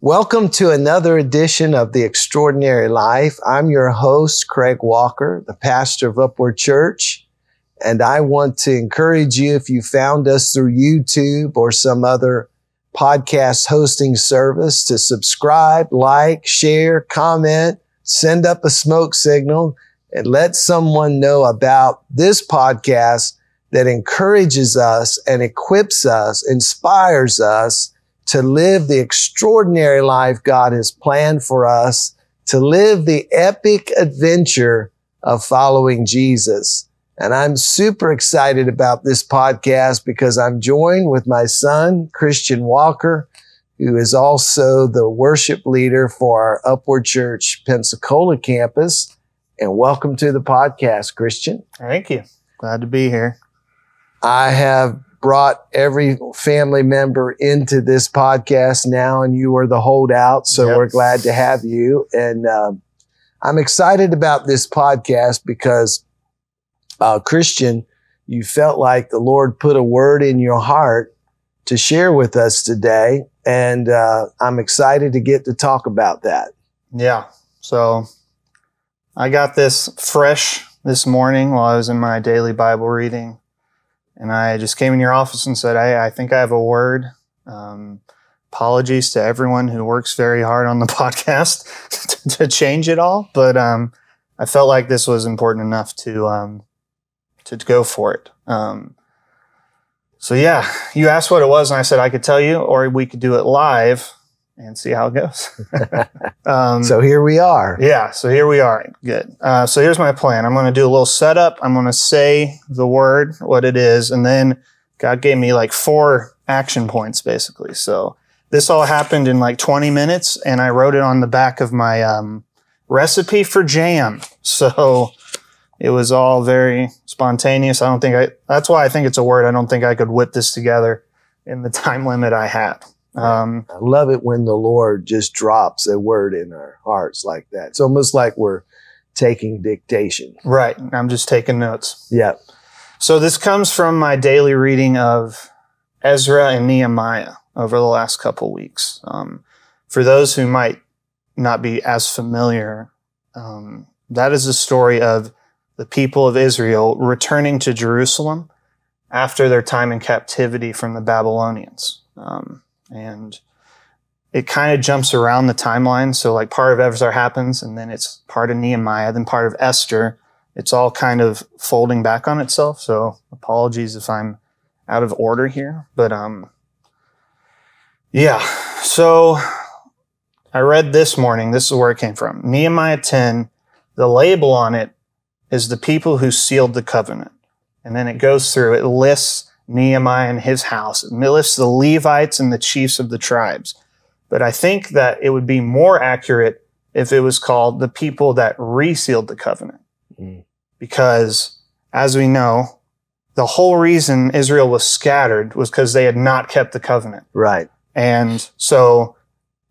Welcome to another edition of The Extraordinary Life. I'm your host, Craig Walker, the pastor of Upward Church. And I want to encourage you, if you found us through YouTube or some other podcast hosting service, to subscribe, like, share, comment, send up a smoke signal, and let someone know about this podcast that encourages us and equips us, inspires us to live the extraordinary life God has planned for us, to live the epic adventure of following Jesus. And I'm super excited about this podcast because I'm joined with my son, Christian Walker, who is also the worship leader for our Upward Church Pensacola campus. And welcome to the podcast, Christian. Thank you. Glad to be here. I have brought every family member into this podcast now, and you are the holdout. So yep. we're glad to have you. And um, I'm excited about this podcast because, uh, Christian, you felt like the Lord put a word in your heart to share with us today. And uh, I'm excited to get to talk about that. Yeah. So I got this fresh this morning while I was in my daily Bible reading and I just came in your office and said, "Hey, I think I have a word." Um, apologies to everyone who works very hard on the podcast to, change it all, but um, I felt like this was important enough to um, to go for it. Um, so yeah, you asked what it was, and I said I could tell you, or we could do it live and see how it goes. um, so here we are. Yeah, so here we are. Good. Uh, so here's my plan. I'm going to do a little setup. I'm going to say the word, what it is, and then God gave me like four action points basically. So this all happened in like 20 minutes, and I wrote it on the back of my um, recipe for jam. So it was all very spontaneous. I don't think I. That's why I think it's a word. I don't think I could whip this together in the time limit I had. Um, I love it when the Lord just drops a word in our hearts like that. It's almost like we're taking dictation. Right. I'm just taking notes. Yeah. So this comes from my daily reading of Ezra and Nehemiah over the last couple weeks. Um, for those who might not be as familiar, um, that is the story of the people of Israel returning to Jerusalem after their time in captivity from the Babylonians. Um, and it kind of jumps around the timeline. So like part of Ezra happens and then it's part of Nehemiah, then part of Esther. It's all kind of folding back on itself. So apologies if I'm out of order here, but, um, yeah. So I read this morning. This is where it came from. Nehemiah 10, the label on it is the people who sealed the covenant. And then it goes through, it lists Nehemiah and his house. It lists the Levites and the chiefs of the tribes. But I think that it would be more accurate if it was called the people that resealed the covenant. Mm. Because as we know, the whole reason Israel was scattered was because they had not kept the covenant. Right. And so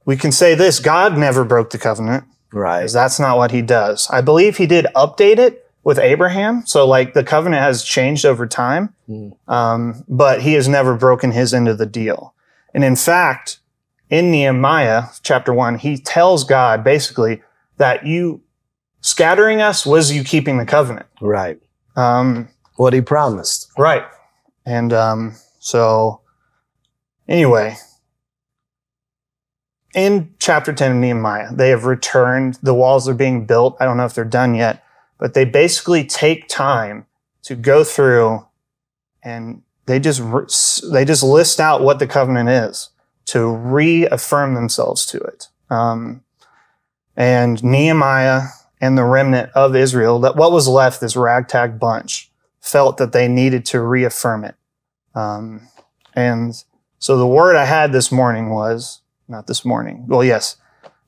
we can say this God never broke the covenant. Right. Because that's not what he does. I believe he did update it with Abraham. So like the covenant has changed over time, mm. um, but he has never broken his end of the deal. And in fact, in Nehemiah chapter one, he tells God basically that you scattering us was you keeping the covenant. Right. Um, what he promised. Right. And um, so anyway, in chapter 10 of Nehemiah, they have returned. The walls are being built. I don't know if they're done yet but they basically take time to go through and they just they just list out what the covenant is to reaffirm themselves to it. Um, and Nehemiah and the remnant of Israel, that what was left, this ragtag bunch, felt that they needed to reaffirm it. Um, and so the word I had this morning was not this morning. Well, yes.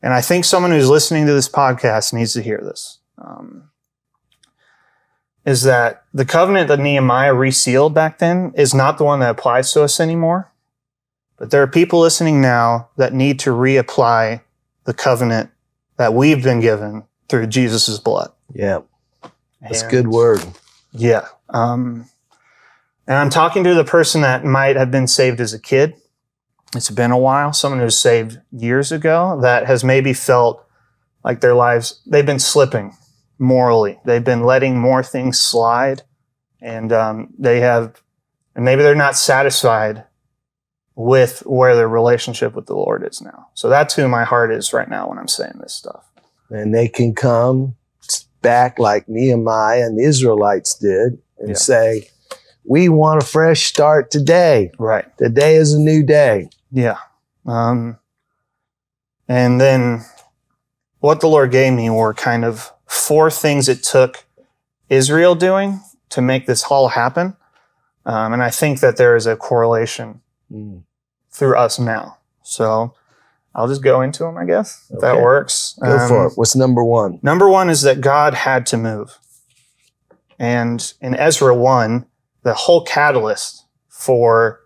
And I think someone who's listening to this podcast needs to hear this. Um, is that the covenant that Nehemiah resealed back then is not the one that applies to us anymore. But there are people listening now that need to reapply the covenant that we've been given through Jesus' blood. Yeah. That's and, a good word. Yeah. Um, and I'm talking to the person that might have been saved as a kid. it's been a while, someone who's saved years ago that has maybe felt like their lives, they've been slipping morally. They've been letting more things slide and um, they have, and maybe they're not satisfied with where their relationship with the Lord is now. So that's who my heart is right now when I'm saying this stuff. And they can come back like Nehemiah and the Israelites did and Yeah. say, we want a fresh start today. Right. Today is a new day. Yeah. Um, and then what the Lord gave me were kind of four things it took Israel doing to make this all happen. Um, and I think that there is a correlation Mm. through us now. So I'll just go into them, I guess, if that works. Go for Um, it. What's number one? Number one is that God had to move. And in Ezra 1, the whole catalyst for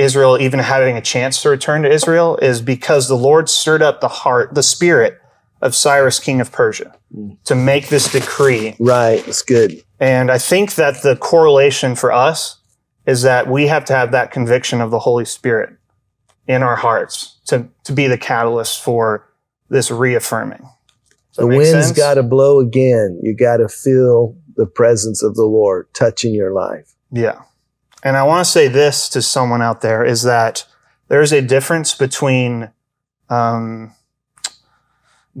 Israel even having a chance to return to Israel is because the Lord stirred up the heart, the spirit of Cyrus, king of Persia, to make this decree. Right. It's good. And I think that the correlation for us is that we have to have that conviction of the Holy Spirit in our hearts to, to be the catalyst for this reaffirming. The wind's got to blow again. You got to feel the presence of the Lord touching your life. Yeah. And I want to say this to someone out there is that there's a difference between um,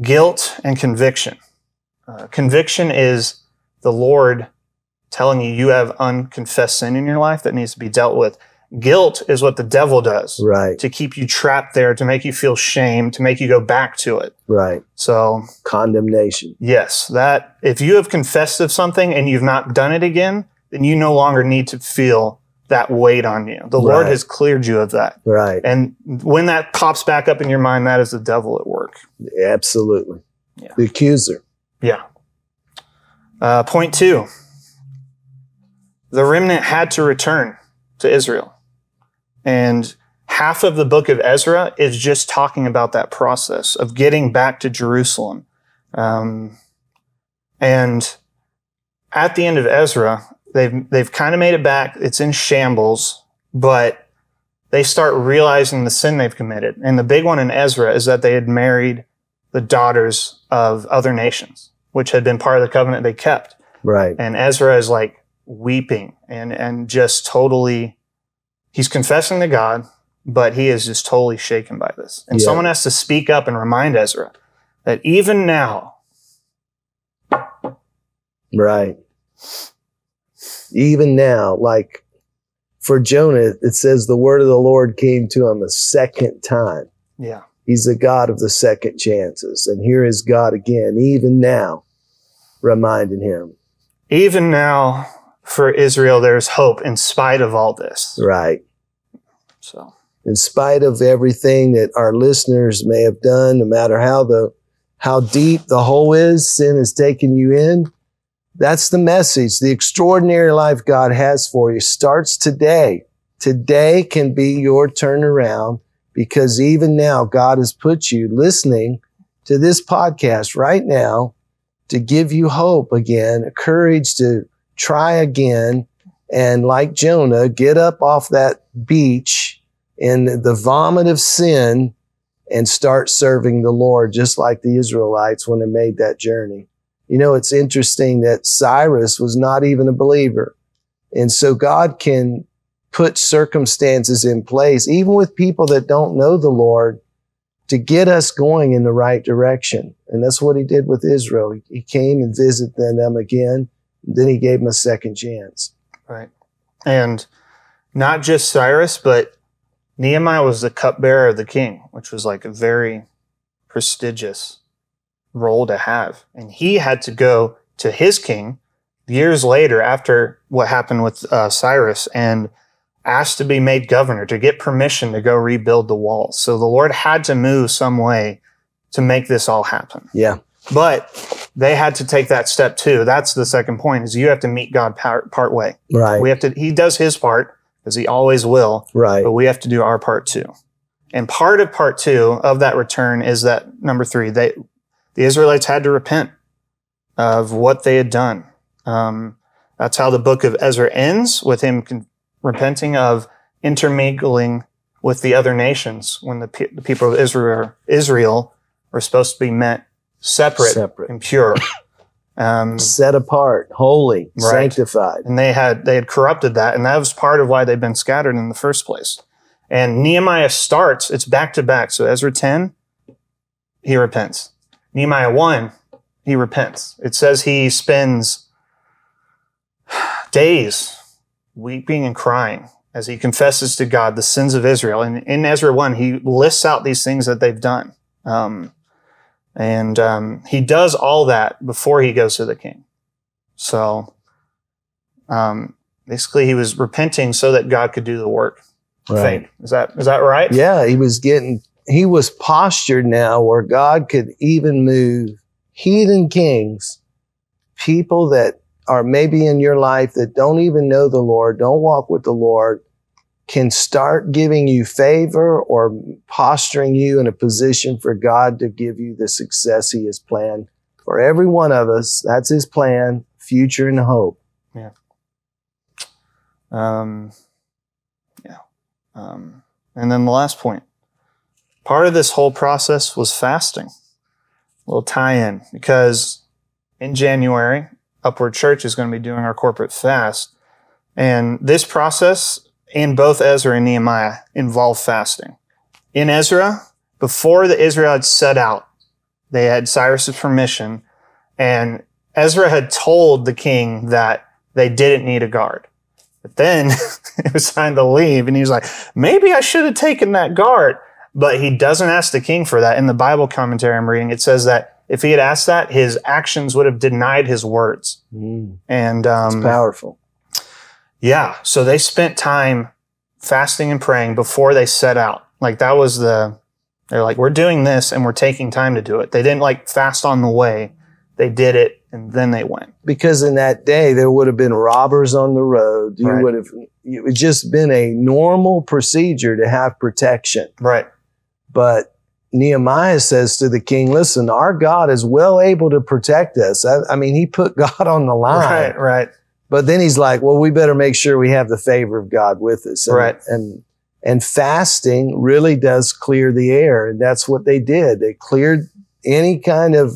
guilt and conviction. Uh, conviction is the Lord telling you you have unconfessed sin in your life that needs to be dealt with. Guilt is what the devil does Right. to keep you trapped there, to make you feel shame, to make you go back to it. Right. So, Condemnation. yes, that if you have confessed of something and you've not done it again, then you no longer need to feel that weight on you. The Lord has cleared you of that. Right. And when that pops back up in your mind, that is the devil at work. Absolutely. Yeah. The accuser. Yeah. Uh, point two the remnant had to return to Israel. And half of the book of Ezra is just talking about that process of getting back to Jerusalem. Um, and at the end of Ezra, they've, they've kind of made it back. It's in shambles, but they start realizing the sin they've committed. And the big one in Ezra is that they had married the daughters of other nations, which had been part of the covenant they kept. Right. And Ezra is like weeping and, and just totally, he's confessing to God, but he is just totally shaken by this. And Yeah. someone has to speak up and remind Ezra that even now, Right. Even now, like for Jonah, it says the word of the Lord came to him a second time. yeah, He's the God of the second chances. And here is God again, even now, reminding him. even now for Israel, there's hope in spite of all this. Right. So, In spite of everything that our listeners may have done, no matter how the how deep the hole is, sin has taken you in. That's the message. The extraordinary life God has for you starts today. Today can be your turnaround because even now God has put you listening to this podcast right now to give you hope again, courage to try again. And like Jonah, get up off that beach in the vomit of sin and start serving the Lord, just like the Israelites when they made that journey. You know, it's interesting that Cyrus was not even a believer. And so God can put circumstances in place, even with people that don't know the Lord, to get us going in the right direction. And that's what he did with Israel. He came and visited them again. Then he gave them a second chance. right. And not just Cyrus, but Nehemiah was the cupbearer of the king, which was like a very prestigious role to have. And he had to go to his king years later after what happened with uh, Cyrus and asked to be made governor to get permission to go rebuild the walls. So the Lord had to move some way to make this all happen. Yeah. But they had to take that step too. That's the second point is you have to meet God part, part way. Right. We have to, he does his part because he always will, right. but we have to do our part too. And part of part two of that return is that number three, they, the Israelites had to repent of what they had done. Um, that's how the book of Ezra ends with him con- repenting of intermingling with the other nations when the, pe- the people of Israel, Israel were supposed to be meant separate, Separate. and pure. Um, Set apart, holy, Right. sanctified. and they had they had corrupted that, and that was part of why they've been scattered in the first place. And Nehemiah starts; it's back to back. So Ezra ten, he repents. Nehemiah one, he repents. It says he spends days weeping and crying as he confesses to God the sins of Israel. And in Ezra one, he lists out these things that they've done. Um, and um, he does all that before he goes to the king. So um, basically, he was repenting so that God could do the work. I think. Is that is that right? Yeah, he was getting, he was postured now where God could even move heathen kings, people that are maybe in your life that don't even know the Lord, don't walk with the Lord, can start giving you favor or posturing you in a position for God to give you the success he has planned for every one of us. That's his plan, future and hope. Yeah. Um, yeah. Um, and then the last point. Part of this whole process was fasting. A little tie-in because in January, Upward Church is going to be doing our corporate fast, and this process in both Ezra and Nehemiah involve fasting. In Ezra, before the Israelites set out, they had Cyrus's permission, and Ezra had told the king that they didn't need a guard. But then it was time to leave, and he was like, maybe I should have taken that guard. But he doesn't ask the king for that. In the Bible commentary I'm reading, it says that if he had asked that, his actions would have denied his words. Mm, And it's um, powerful. yeah, so they spent time fasting and praying before they set out. Like that was the, they're like, we're doing this and we're taking time to do it. They didn't like fast on the way. They did it and then they went. because in that day there would have been robbers on the road. You Right. would have it would just been a normal procedure to have protection. Right. But Nehemiah says to the king, "Listen, our God is well able to protect us." I, I mean, he put God on the line. Right. Right. But then he's like, "Well, we better make sure we have the favor of God with us." And, Right. And and fasting really does clear the air, and that's what they did. They cleared any kind of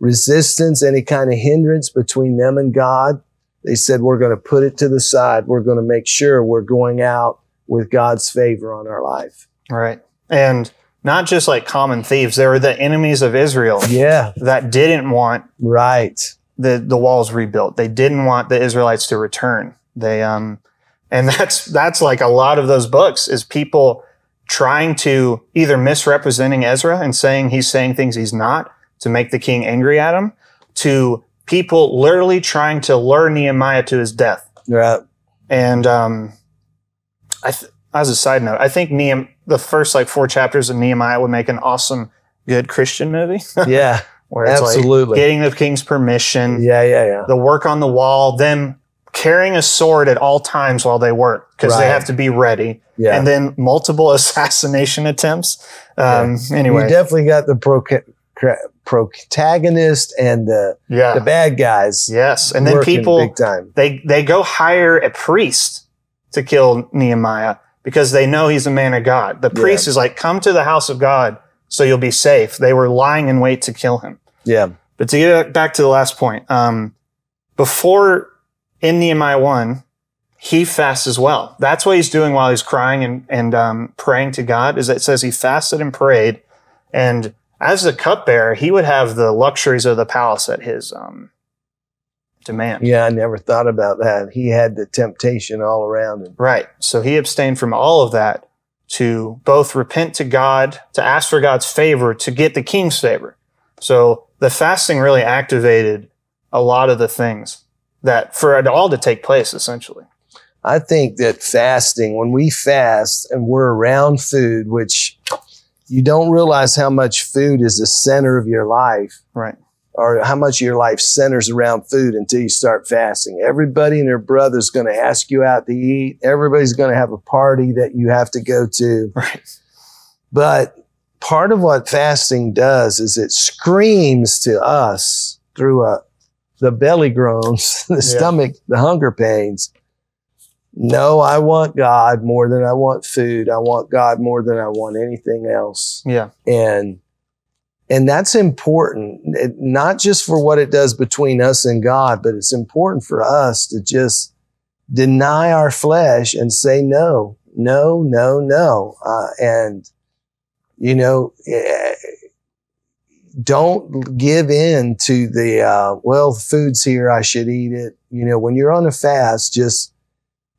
resistance, any kind of hindrance between them and God. They said, "We're going to put it to the side. We're going to make sure we're going out with God's favor on our life." Right. And not just like common thieves, they were the enemies of Israel Yeah, that didn't want right. the, the walls rebuilt. They didn't want the Israelites to return. They, um, and that's, that's like a lot of those books is people trying to either misrepresenting Ezra and saying he's saying things he's not to make the king angry at him to people literally trying to lure Nehemiah to his death. Right. And, um, I, th- as a side note, I think Nehem- the first like four chapters of Nehemiah would make an awesome, good Christian movie Yeah, where it's like absolutely. getting the king's permission, yeah, yeah, yeah. the work on the wall, them carrying a sword at all times while they work because they have to be ready, Yeah. and then multiple assassination attempts. Um, You Anyway, You definitely got the proca- protagonist and the, yeah, the bad guys. yes, and then people big time. they they go hire a priest to kill Nehemiah because they know he's a man of God. The Yeah. priest is like, "Come to the house of God, so you'll be safe." They were lying in wait to kill him. Yeah, But to get back to the last point, um, before in Nehemiah 1, he fasts as well. That's what he's doing while he's crying and, and um, praying to God, is it says he fasted and prayed. And as a cupbearer, he would have the luxuries of the palace at his um, demand. yeah. I never thought about that. He had the temptation all around him. Right. So he abstained from all of that to both repent to God, to ask for God's favor, to get the king's favor. So the fasting really activated a lot of the things that for it all to take place, essentially. I think that fasting, when we fast and we're around food, which you don't realize how much food is the center of your life Right. Or how much of your life centers around food until you start fasting. Everybody and their brother's going to ask you out to eat. Everybody's going to have a party that you have to go to. Right. But part of what fasting does is it screams to us through a, the belly groans, the Yeah. stomach, the hunger pains. No, I want God more than I want food. I want God more than I want anything else. Yeah. And and that's important, not just for what it does between us and God, but it's important for us to just deny our flesh and say no, no, no, no. Uh, and, you know, eh, don't give in to the, uh, well, food's here, I should eat it. You know, when you're on a fast, just,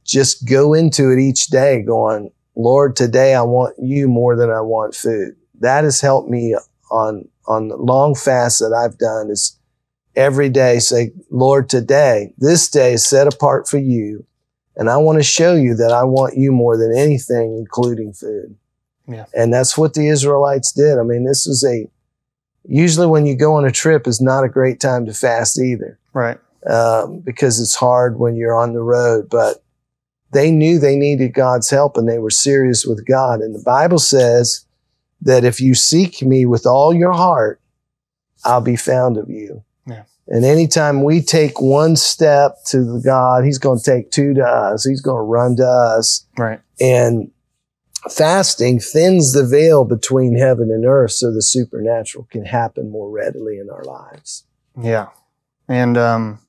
just go into it each day going, Lord, today I want you more than I want food. That has helped me on, on the long fasts that I've done is every day say, Lord, today, this day is set apart for you. And I want to show you that I want you more than anything, including food. Yeah. And that's what the Israelites did. I mean, this is a, usually when you go on a trip is not a great time to fast either Right. um, because it's hard when you're on the road. But they knew they needed God's help and they were serious with God. And the Bible says that if you seek me with all your heart, I'll be found of you. Yeah. And anytime we take one step to the God, He's going to take two to us. He's going to run to us. Right. And fasting thins the veil between heaven and earth so the supernatural can happen more readily in our lives. Yeah. And um,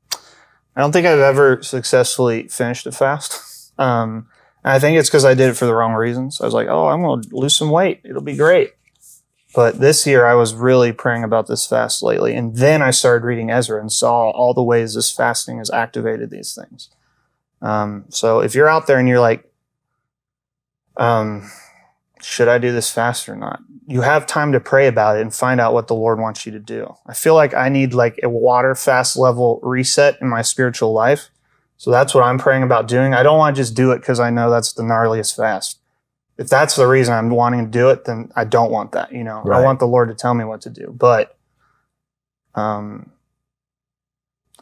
I don't think I've ever successfully finished a fast. Um, and I think it's because I did it for the wrong reasons. I was like, oh, I'm going to lose some weight. It'll be great. But this year I was really praying about this fast lately. And then I started reading Ezra and saw all the ways this fasting has activated these things. Um, so if you're out there and you're like, um, should I do this fast or not? You have time to pray about it and find out what the Lord wants you to do. I feel like I need like a water fast level reset in my spiritual life. So that's what I'm praying about doing. I don't want to just do it because I know that's the gnarliest fast. If that's the reason I'm wanting to do it, then I don't want that. You know, I want the Lord to tell me what to do. But um,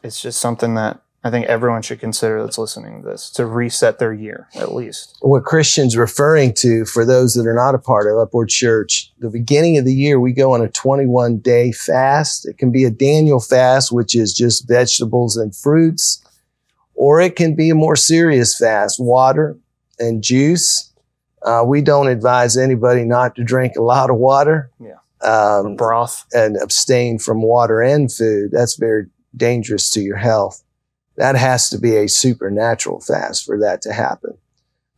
it's just something that I think everyone should consider that's listening to this to reset their year at least. what Christian's referring to for those that are not a part of Upward Church. The beginning of the year, we go on a 21 day fast. It can be a Daniel fast, which is just vegetables and fruits, or it can be a more serious fast, water and juice. Uh, we don't advise anybody not to drink a lot of water. Yeah. Um, Broth. and abstain from water and food, that's very dangerous to your health. That has to be a supernatural fast for that to happen.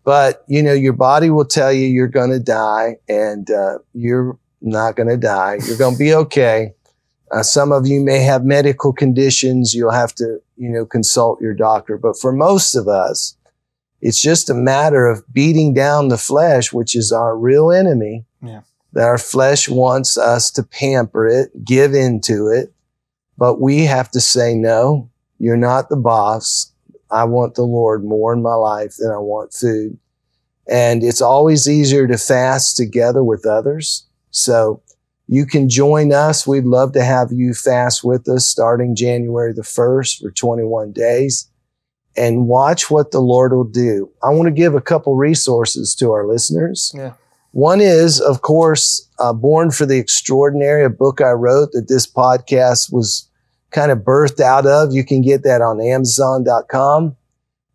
But, you know, your body will tell you you're going to die and uh, you're not going to die. You're going to be okay. Uh, some of you may have medical conditions. You'll have to, you know, consult your doctor. But for most of us, it's just a matter of beating down the flesh, which is our real enemy that our flesh wants us to pamper it, give into it. But we have to say, no, you're not the boss. I want the Lord more in my life than I want food. And it's always easier to fast together with others. So you can join us. We'd love to have you fast with us starting January the 1st for 21 days and watch what the Lord will do. I want to give a couple resources to our listeners. Yeah. One is, of course, uh, Born for the Extraordinary, a book I wrote that this podcast was kind of birthed out of. You can get that on Amazon.com.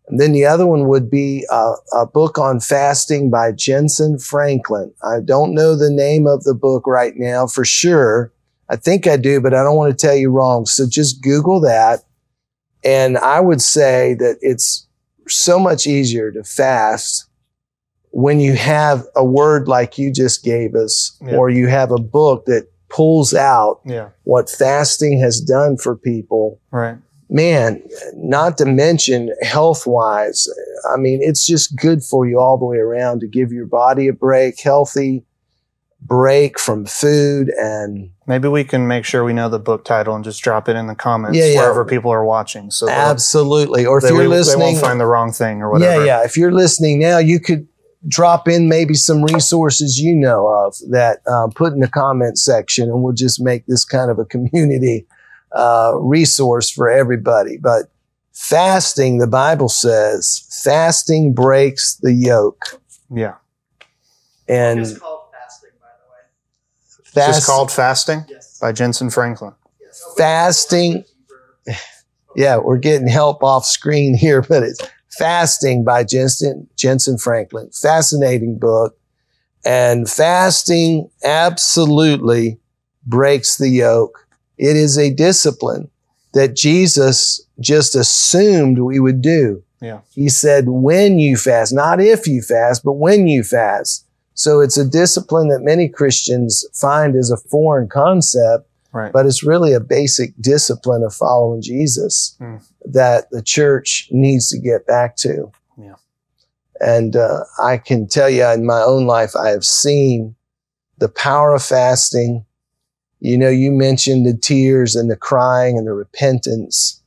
And then the other one would be uh, a book on fasting by Jentezen Franklin. I don't know the name of the book right now for sure. I think I do, but I don't want to tell you wrong. So just Google that. And I would say that it's so much easier to fast when you have a word like you just gave us, Yeah. or you have a book that pulls out Yeah. what fasting has done for people. Right. Man, not to mention health wise. I mean, it's just good for you all the way around to give your body a break, healthy break from food and Maybe we can make sure we know the book title and just drop it in the comments Yeah, yeah. wherever people are watching. So absolutely. Or if you're we- they listening, won't find the wrong thing or whatever. Yeah, yeah. If you're listening now, you could drop in maybe some resources you know of that um, put in the comment section, and we'll just make this kind of a community uh, resource for everybody. But fasting, the Bible says, fasting breaks the yoke, Yeah. and It's called fasting, by the way. It's just called Fasting Yes. by Jentezen Franklin. yes. fasting- Yeah, we're getting help off screen here, but it's Fasting by Jentezen, Jentezen Franklin. Fascinating book. And fasting absolutely breaks the yoke. It is a discipline that Jesus just assumed we would do. Yeah. He said, when you fast, not if you fast, but when you fast. So it's a discipline that many Christians find as a foreign concept, Right. but it's really a basic discipline of following Jesus Mm. that the church needs to get back to. Yeah. And uh, I can tell you in my own life, I have seen the power of fasting. You know, you mentioned the tears and the crying and the repentance.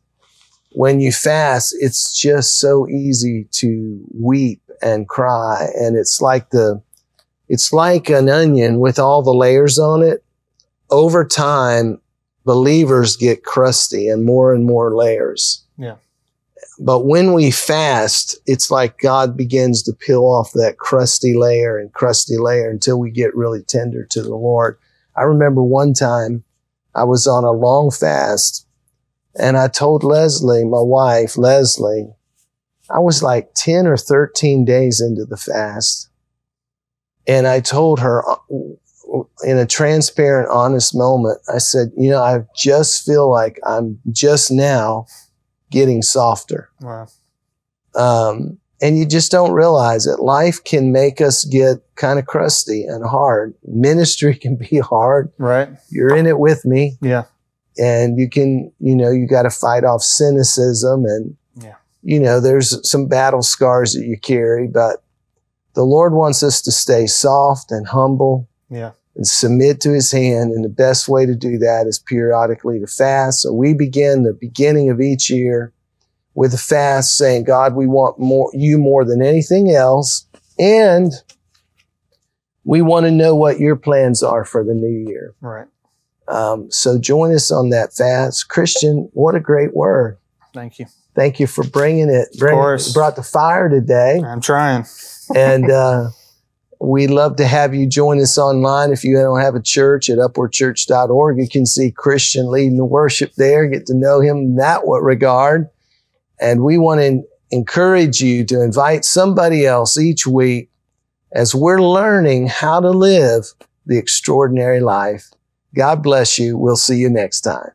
When you fast, it's just so easy to weep and cry. And it's like the, it's like an onion with all the layers on it. Over time, believers get crusty and more and more layers. Yeah. But when we fast, it's like God begins to peel off that crusty layer and crusty layer until we get really tender to the Lord. I remember one time I was on a long fast and I told Leslie, my wife, Leslie, I was like 10 or 13 days into the fast. And I told her uh, in a transparent, honest moment, I said, you know, I just feel like I'm just now getting softer. Wow. Um, and you just don't realize it. Life can make us get kind of crusty and hard. Ministry can be hard. Right. You're in it with me Yeah. and you can, you know, you got to fight off cynicism and, Yeah. you know, there's some battle scars that you carry, but the Lord wants us to stay soft and humble Yeah. and submit to his hand. And the best way to do that is periodically to fast. So we begin the beginning of each year with a fast saying, God, we want more, you more than anything else. And we want to know what your plans are for the new year. Right. Um, so join us on that fast. Christian, what a great word. Thank you. Thank you for bringing it. Bring, course. Brought the fire today. I'm trying. and uh, we'd love to have you join us online. If you don't have a church at upwardchurch.org, you can see Christian leading the worship there, get to know him in that regard. And we want to encourage you to invite somebody else each week as we're learning how to live the extraordinary life. God bless you. We'll see you next time.